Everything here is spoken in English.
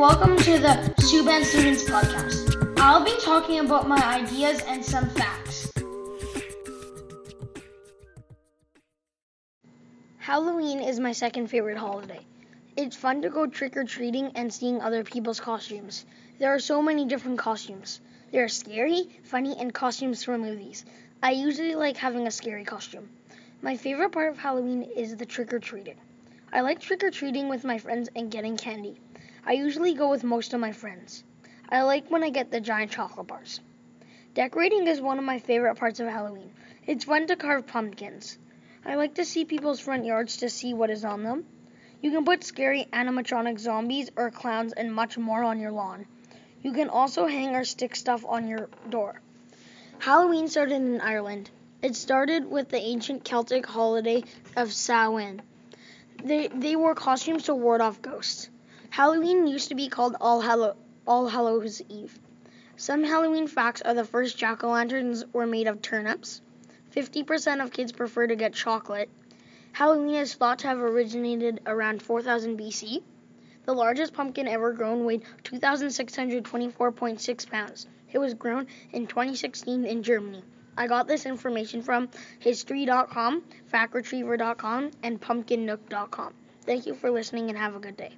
welcome to the Subban Students Podcast. I'll be talking about my ideas and some facts. Halloween is my second favorite holiday. It's fun to go trick or treating and seeing other people's costumes. There are so many different costumes. There are scary, funny, and costumes from movies. I usually like having a scary costume. My favorite part of Halloween is the trick or treating. I like trick or treating with my friends and getting candy. I usually go with most of my friends. I like when I get the giant chocolate bars. Decorating is one of my favorite parts of Halloween. It's fun to carve pumpkins. I like to see people's front yards to see what is on them. You can put scary animatronic zombies or clowns and much more on your lawn. You can also hang or stick stuff on your door. Halloween started in Ireland. It started with the ancient Celtic holiday of Samhain. They, they wore costumes to ward off ghosts. Halloween used to be called All, Hallow- All Hallows Eve. Some Halloween facts are the first jack o' lanterns were made of turnips. 50% of kids prefer to get chocolate. Halloween is thought to have originated around 4000 BC. The largest pumpkin ever grown weighed 2,624.6 pounds. It was grown in 2016 in Germany. I got this information from history.com, factretriever.com, and pumpkinnook.com. Thank you for listening and have a good day.